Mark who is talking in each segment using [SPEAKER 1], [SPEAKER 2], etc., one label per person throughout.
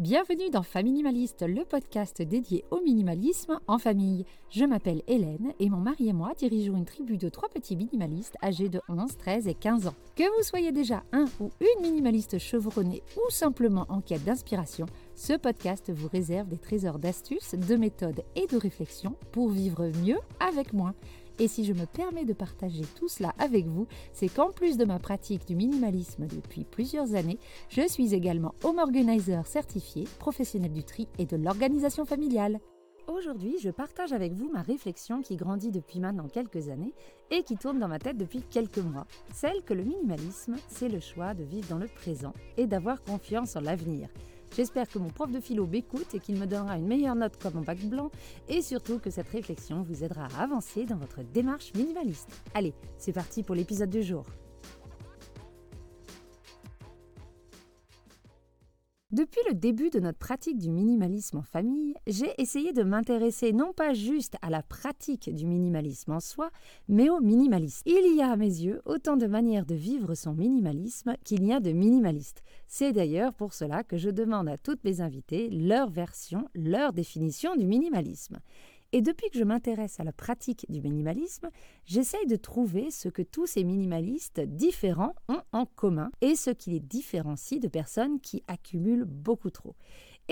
[SPEAKER 1] Bienvenue dans Faminimaliste, le podcast dédié au minimalisme en famille. Je m'appelle Hélène et mon mari et moi dirigeons une tribu de trois petits minimalistes âgés de 11, 13 et 15 ans. Que vous soyez déjà un ou une minimaliste chevronné ou simplement en quête d'inspiration, ce podcast vous réserve des trésors d'astuces, de méthodes et de réflexions pour vivre mieux avec moins. Et si je me permets de partager tout cela avec vous, c'est qu'en plus de ma pratique du minimalisme depuis plusieurs années, je suis également home organizer certifié, professionnel du tri et de l'organisation familiale. Aujourd'hui, je partage avec vous ma réflexion qui grandit depuis maintenant quelques années et qui tourne dans ma tête depuis quelques mois. Celle que le minimalisme, c'est le choix de vivre dans le présent et d'avoir confiance en l'avenir. J'espère que mon prof de philo m'écoute et qu'il me donnera une meilleure note comme mon bac blanc et surtout que cette réflexion vous aidera à avancer dans votre démarche minimaliste. Allez, c'est parti pour l'épisode du jour. Depuis le début de notre pratique du minimalisme en famille, j'ai essayé de m'intéresser non pas juste à la pratique du minimalisme en soi, mais au minimalisme. Il y a à mes yeux autant de manières de vivre son minimalisme qu'il y a de minimalistes. C'est d'ailleurs pour cela que je demande à toutes mes invitées leur version, leur définition du minimalisme. Et depuis que je m'intéresse à la pratique du minimalisme, j'essaye de trouver ce que tous ces minimalistes différents ont en commun et ce qui les différencie de personnes qui accumulent beaucoup trop.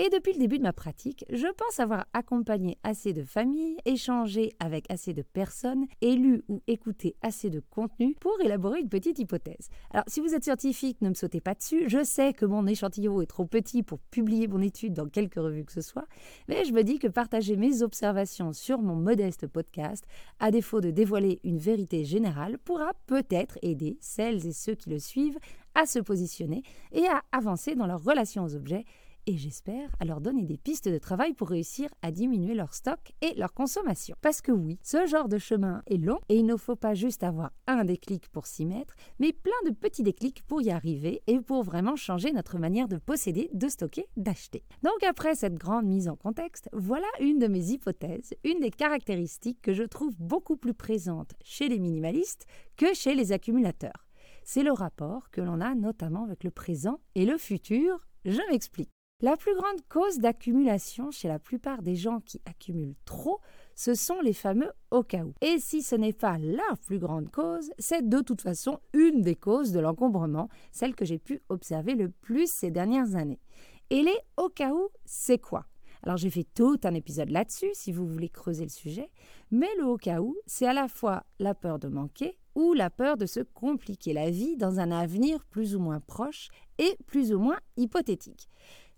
[SPEAKER 1] Et depuis le début de ma pratique, je pense avoir accompagné assez de familles, échangé avec assez de personnes, et lu ou écouté assez de contenu pour élaborer une petite hypothèse. Alors, si vous êtes scientifique, ne me sautez pas dessus. Je sais que mon échantillon est trop petit pour publier mon étude dans quelques revues que ce soit, mais je me dis que partager mes observations sur mon modeste podcast, à défaut de dévoiler une vérité générale, pourra peut-être aider celles et ceux qui le suivent à se positionner et à avancer dans leur relation aux objets et j'espère à leur donner des pistes de travail pour réussir à diminuer leur stock et leur consommation. Parce que oui, ce genre de chemin est long et il ne faut pas juste avoir un déclic pour s'y mettre, mais plein de petits déclics pour y arriver et pour vraiment changer notre manière de posséder, de stocker, d'acheter. Donc après cette grande mise en contexte, voilà une de mes hypothèses, une des caractéristiques que je trouve beaucoup plus présente chez les minimalistes que chez les accumulateurs. C'est le rapport que l'on a notamment avec le présent et le futur. Je m'explique. La plus grande cause d'accumulation chez la plupart des gens qui accumulent trop, ce sont les fameux au cas où. Et si ce n'est pas la plus grande cause, c'est de toute façon une des causes de l'encombrement, celle que j'ai pu observer le plus ces dernières années. Et les au cas où, c'est quoi? Alors j'ai fait tout un épisode là-dessus si vous voulez creuser le sujet, mais le au cas où, c'est à la fois la peur de manquer ou la peur de se compliquer la vie dans un avenir plus ou moins proche et plus ou moins hypothétique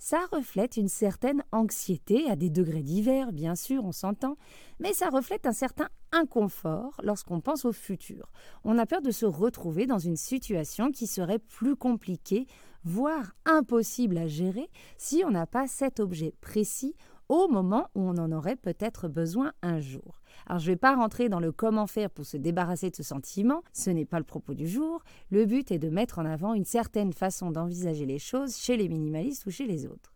[SPEAKER 1] ça reflète une certaine anxiété, à des degrés divers, bien sûr, on s'entend, mais ça reflète un certain inconfort lorsqu'on pense au futur. On a peur de se retrouver dans une situation qui serait plus compliquée, voire impossible à gérer, si on n'a pas cet objet précis au moment où on en aurait peut-être besoin un jour. Alors je ne vais pas rentrer dans le comment faire pour se débarrasser de ce sentiment, ce n'est pas le propos du jour. Le but est de mettre en avant une certaine façon d'envisager les choses chez les minimalistes ou chez les autres.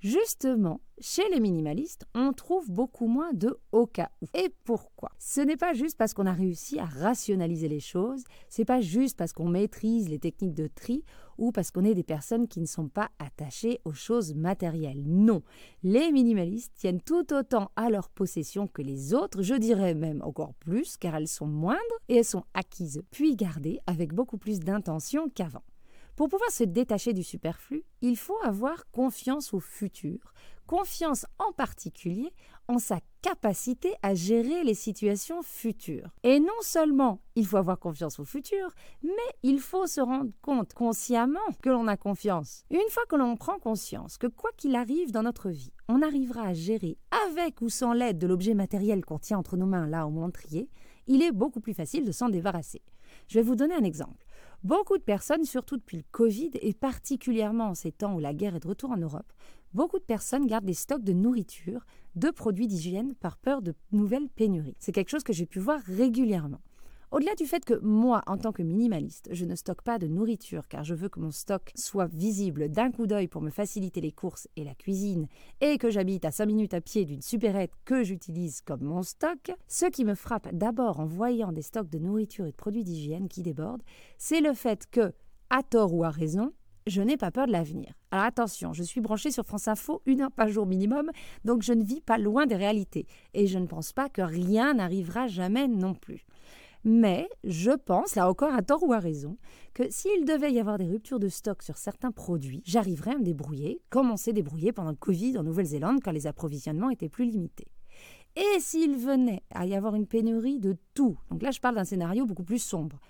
[SPEAKER 1] Justement, chez les minimalistes, on trouve beaucoup moins de au cas où. Et pourquoi? Ce n'est pas juste parce qu'on a réussi à rationaliser les choses, c'est pas juste parce qu'on maîtrise les techniques de tri ou parce qu'on est des personnes qui ne sont pas attachées aux choses matérielles. Non, les minimalistes tiennent tout autant à leur possession que les autres, je dirais même encore plus car elles sont moindres et elles sont acquises puis gardées avec beaucoup plus d'intention qu'avant. Pour pouvoir se détacher du superflu, il faut avoir confiance au futur, confiance en particulier en sa capacité à gérer les situations futures. Et non seulement il faut avoir confiance au futur, mais il faut se rendre compte consciemment que l'on a confiance. Une fois que l'on prend conscience que quoi qu'il arrive dans notre vie, on arrivera à gérer avec ou sans l'aide de l'objet matériel qu'on tient entre nos mains là au moment il est beaucoup plus facile de s'en débarrasser. Je vais vous donner un exemple. Beaucoup de personnes, surtout depuis le Covid et particulièrement en ces temps où la guerre est de retour en Europe, beaucoup de personnes gardent des stocks de nourriture, de produits d'hygiène par peur de nouvelles pénuries. C'est quelque chose que j'ai pu voir régulièrement. Au-delà du fait que moi, en tant que minimaliste, je ne stocke pas de nourriture car je veux que mon stock soit visible d'un coup d'œil pour me faciliter les courses et la cuisine, et que j'habite à 5 minutes à pied d'une supérette que j'utilise comme mon stock, ce qui me frappe d'abord en voyant des stocks de nourriture et de produits d'hygiène qui débordent, c'est le fait que, à tort ou à raison, je n'ai pas peur de l'avenir. Alors attention, je suis branchée sur France Info une heure par jour minimum, donc je ne vis pas loin des réalités. Et je ne pense pas que rien n'arrivera jamais non plus. Mais je pense, là encore à tort ou à raison, que s'il devait y avoir des ruptures de stock sur certains produits, j'arriverais à me débrouiller, comme on s'est débrouillé pendant le Covid en Nouvelle-Zélande quand les approvisionnements étaient plus limités. Et s'il venait à y avoir une pénurie de tout, donc là je parle d'un scénario beaucoup plus sombre,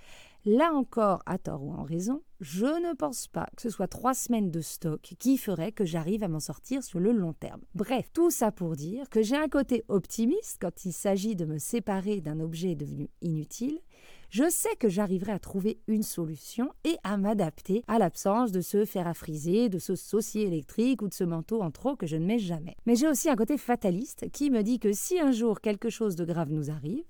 [SPEAKER 1] Là encore, à tort ou en raison, je ne pense pas que ce soit trois semaines de stock qui ferait que j'arrive à m'en sortir sur le long terme. Bref, tout ça pour dire que j'ai un côté optimiste quand il s'agit de me séparer d'un objet devenu inutile. Je sais que j'arriverai à trouver une solution et à m'adapter à l'absence de ce fer à friser, de ce saucier électrique ou de ce manteau en trop que je ne mets jamais. Mais j'ai aussi un côté fataliste qui me dit que si un jour quelque chose de grave nous arrive,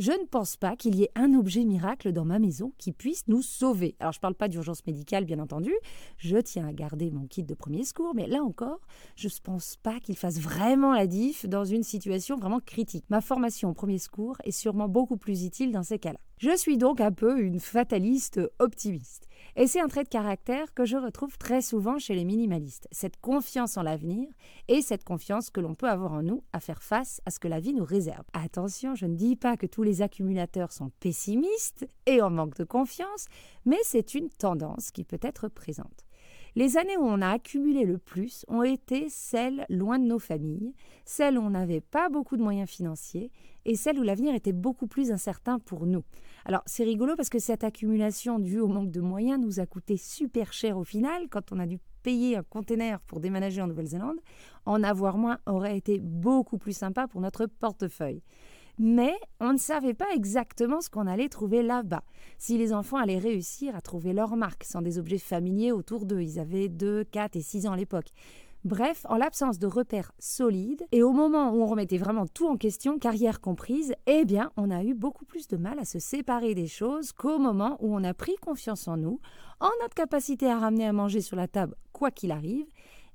[SPEAKER 1] je ne pense pas qu'il y ait un objet miracle dans ma maison qui puisse nous sauver. Alors je ne parle pas d'urgence médicale, bien entendu, je tiens à garder mon kit de premier secours, mais là encore, je ne pense pas qu'il fasse vraiment la diff dans une situation vraiment critique. Ma formation au premier secours est sûrement beaucoup plus utile dans ces cas-là. Je suis donc un peu une fataliste optimiste. Et c'est un trait de caractère que je retrouve très souvent chez les minimalistes, cette confiance en l'avenir et cette confiance que l'on peut avoir en nous à faire face à ce que la vie nous réserve. Attention, je ne dis pas que tous les accumulateurs sont pessimistes et en manque de confiance, mais c'est une tendance qui peut être présente. Les années où on a accumulé le plus ont été celles loin de nos familles, celles où on n'avait pas beaucoup de moyens financiers et celles où l'avenir était beaucoup plus incertain pour nous. Alors c'est rigolo parce que cette accumulation due au manque de moyens nous a coûté super cher au final quand on a dû payer un container pour déménager en Nouvelle-Zélande. En avoir moins aurait été beaucoup plus sympa pour notre portefeuille mais on ne savait pas exactement ce qu'on allait trouver là-bas. Si les enfants allaient réussir à trouver leur marque sans des objets familiers autour d'eux, ils avaient 2, 4 et 6 ans à l'époque. Bref, en l'absence de repères solides, et au moment où on remettait vraiment tout en question, carrière comprise, eh bien, on a eu beaucoup plus de mal à se séparer des choses qu'au moment où on a pris confiance en nous, en notre capacité à ramener à manger sur la table quoi qu'il arrive,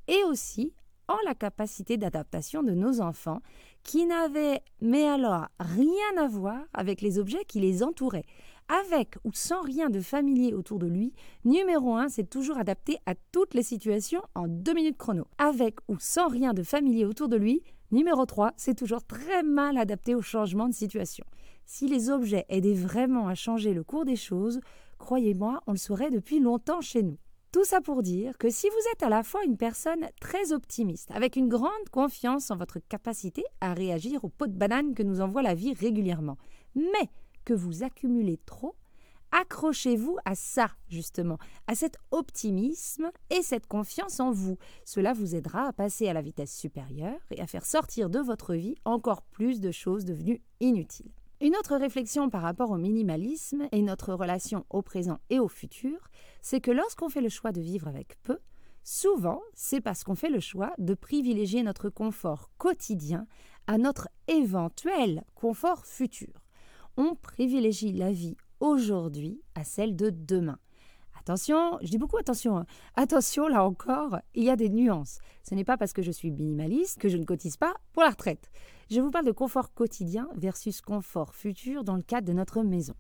[SPEAKER 1] et aussi en la capacité d'adaptation de nos enfants, qui n'avaient, mais alors, rien à voir avec les objets qui les entouraient. Avec ou sans rien de familier autour de lui, numéro 1, c'est toujours adapté à toutes les situations en deux minutes chrono. Avec ou sans rien de familier autour de lui, numéro 3, c'est toujours très mal adapté au changement de situation. Si les objets aidaient vraiment à changer le cours des choses, croyez-moi, on le saurait depuis longtemps chez nous. Tout ça pour dire que si vous êtes à la fois une personne très optimiste, avec une grande confiance en votre capacité à réagir aux pots de banane que nous envoie la vie régulièrement, mais que vous accumulez trop, accrochez-vous à ça, justement, à cet optimisme et cette confiance en vous. Cela vous aidera à passer à la vitesse supérieure et à faire sortir de votre vie encore plus de choses devenues inutiles. Une autre réflexion par rapport au minimalisme et notre relation au présent et au futur, c'est que lorsqu'on fait le choix de vivre avec peu, souvent c'est parce qu'on fait le choix de privilégier notre confort quotidien à notre éventuel confort futur. On privilégie la vie aujourd'hui à celle de demain. Attention, je dis beaucoup attention. Hein. Attention, là encore, il y a des nuances. Ce n'est pas parce que je suis minimaliste que je ne cotise pas pour la retraite. Je vous parle de confort quotidien versus confort futur dans le cadre de notre maison.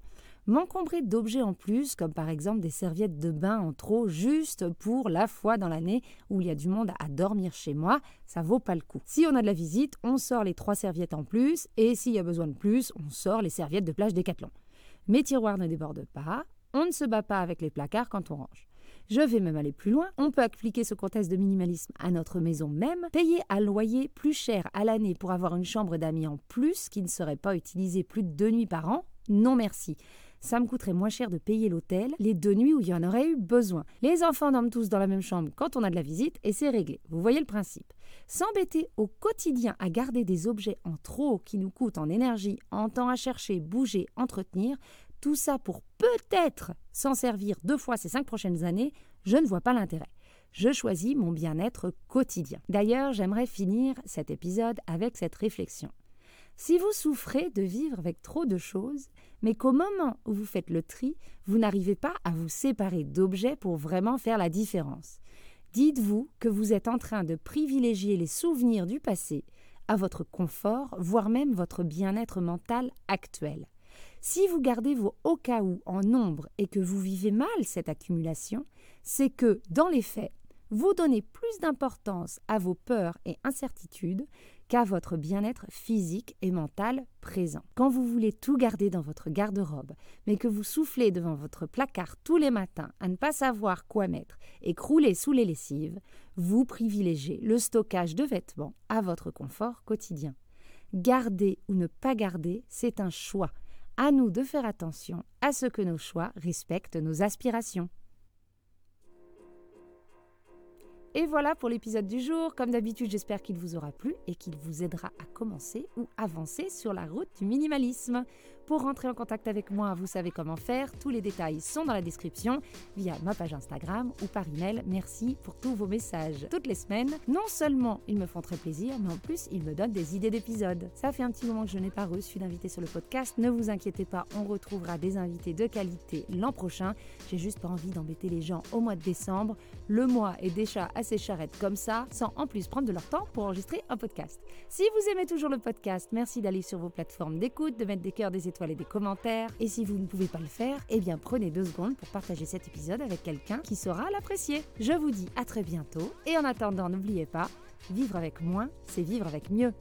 [SPEAKER 1] M'encombrer d'objets en plus, comme par exemple des serviettes de bain en trop, juste pour la fois dans l'année où il y a du monde à dormir chez moi, ça vaut pas le coup. Si on a de la visite, on sort les trois serviettes en plus, et s'il y a besoin de plus, on sort les serviettes de plage Décathlon. Mes tiroirs ne débordent pas, on ne se bat pas avec les placards quand on range. Je vais même aller plus loin. On peut appliquer ce contexte de minimalisme à notre maison même, payer un loyer plus cher à l'année pour avoir une chambre d'amis en plus qui ne serait pas utilisée plus de deux nuits par an? Non merci. Ça me coûterait moins cher de payer l'hôtel les deux nuits où il y en aurait eu besoin. Les enfants dorment tous dans la même chambre quand on a de la visite et c'est réglé. Vous voyez le principe. S'embêter au quotidien à garder des objets en trop qui nous coûtent en énergie, en temps à chercher, bouger, entretenir, tout ça pour peut-être s'en servir deux fois ces cinq prochaines années, je ne vois pas l'intérêt. Je choisis mon bien-être quotidien. D'ailleurs, j'aimerais finir cet épisode avec cette réflexion. Si vous souffrez de vivre avec trop de choses, mais qu'au moment où vous faites le tri, vous n'arrivez pas à vous séparer d'objets pour vraiment faire la différence, dites-vous que vous êtes en train de privilégier les souvenirs du passé à votre confort, voire même votre bien-être mental actuel. Si vous gardez vos au cas où en nombre et que vous vivez mal cette accumulation, c'est que, dans les faits, vous donnez plus d'importance à vos peurs et incertitudes qu'à votre bien-être physique et mental présent. Quand vous voulez tout garder dans votre garde-robe, mais que vous soufflez devant votre placard tous les matins à ne pas savoir quoi mettre et crouler sous les lessives, vous privilégiez le stockage de vêtements à votre confort quotidien. Garder ou ne pas garder, c'est un choix. À nous de faire attention à ce que nos choix respectent nos aspirations. Et voilà pour l'épisode du jour. Comme d'habitude, j'espère qu'il vous aura plu et qu'il vous aidera à commencer ou avancer sur la route du minimalisme. Pour rentrer en contact avec moi, vous savez comment faire. Tous les détails sont dans la description via ma page Instagram ou par email. Merci pour tous vos messages toutes les semaines. Non seulement ils me font très plaisir, mais en plus ils me donnent des idées d'épisodes. Ça fait un petit moment que je n'ai pas reçu d'invité sur le podcast. Ne vous inquiétez pas, on retrouvera des invités de qualité l'an prochain. J'ai juste pas envie d'embêter les gens au mois de décembre. Le mois est déjà assez charrette comme ça, sans en plus prendre de leur temps pour enregistrer un podcast. Si vous aimez toujours le podcast, merci d'aller sur vos plateformes d'écoute, de mettre des cœurs, des des commentaires. Et si vous ne pouvez pas le faire, eh bien prenez deux secondes pour partager cet épisode avec quelqu'un qui saura l'apprécier. Je vous dis à très bientôt et en attendant, n'oubliez pas, vivre avec moins, c'est vivre avec mieux.